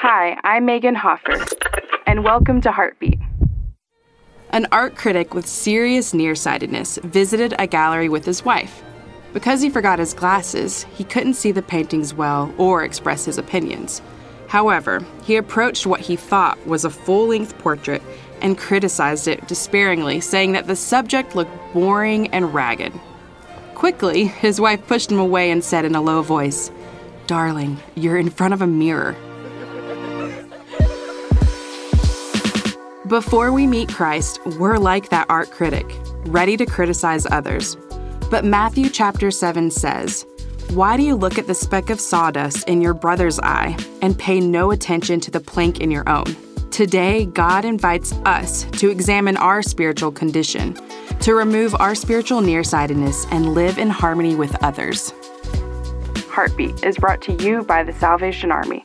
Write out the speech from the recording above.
Hi, I'm Megan Hoffer, and welcome to Heartbeat. An art critic with serious nearsightedness visited a gallery with his wife. Because he forgot his glasses, he couldn't see the paintings well or express his opinions. However, he approached what he thought was a full length portrait and criticized it despairingly, saying that the subject looked boring and ragged. Quickly, his wife pushed him away and said in a low voice, Darling, you're in front of a mirror. Before we meet Christ, we're like that art critic, ready to criticize others. But Matthew chapter 7 says, Why do you look at the speck of sawdust in your brother's eye and pay no attention to the plank in your own? Today, God invites us to examine our spiritual condition, to remove our spiritual nearsightedness and live in harmony with others. Heartbeat is brought to you by the Salvation Army.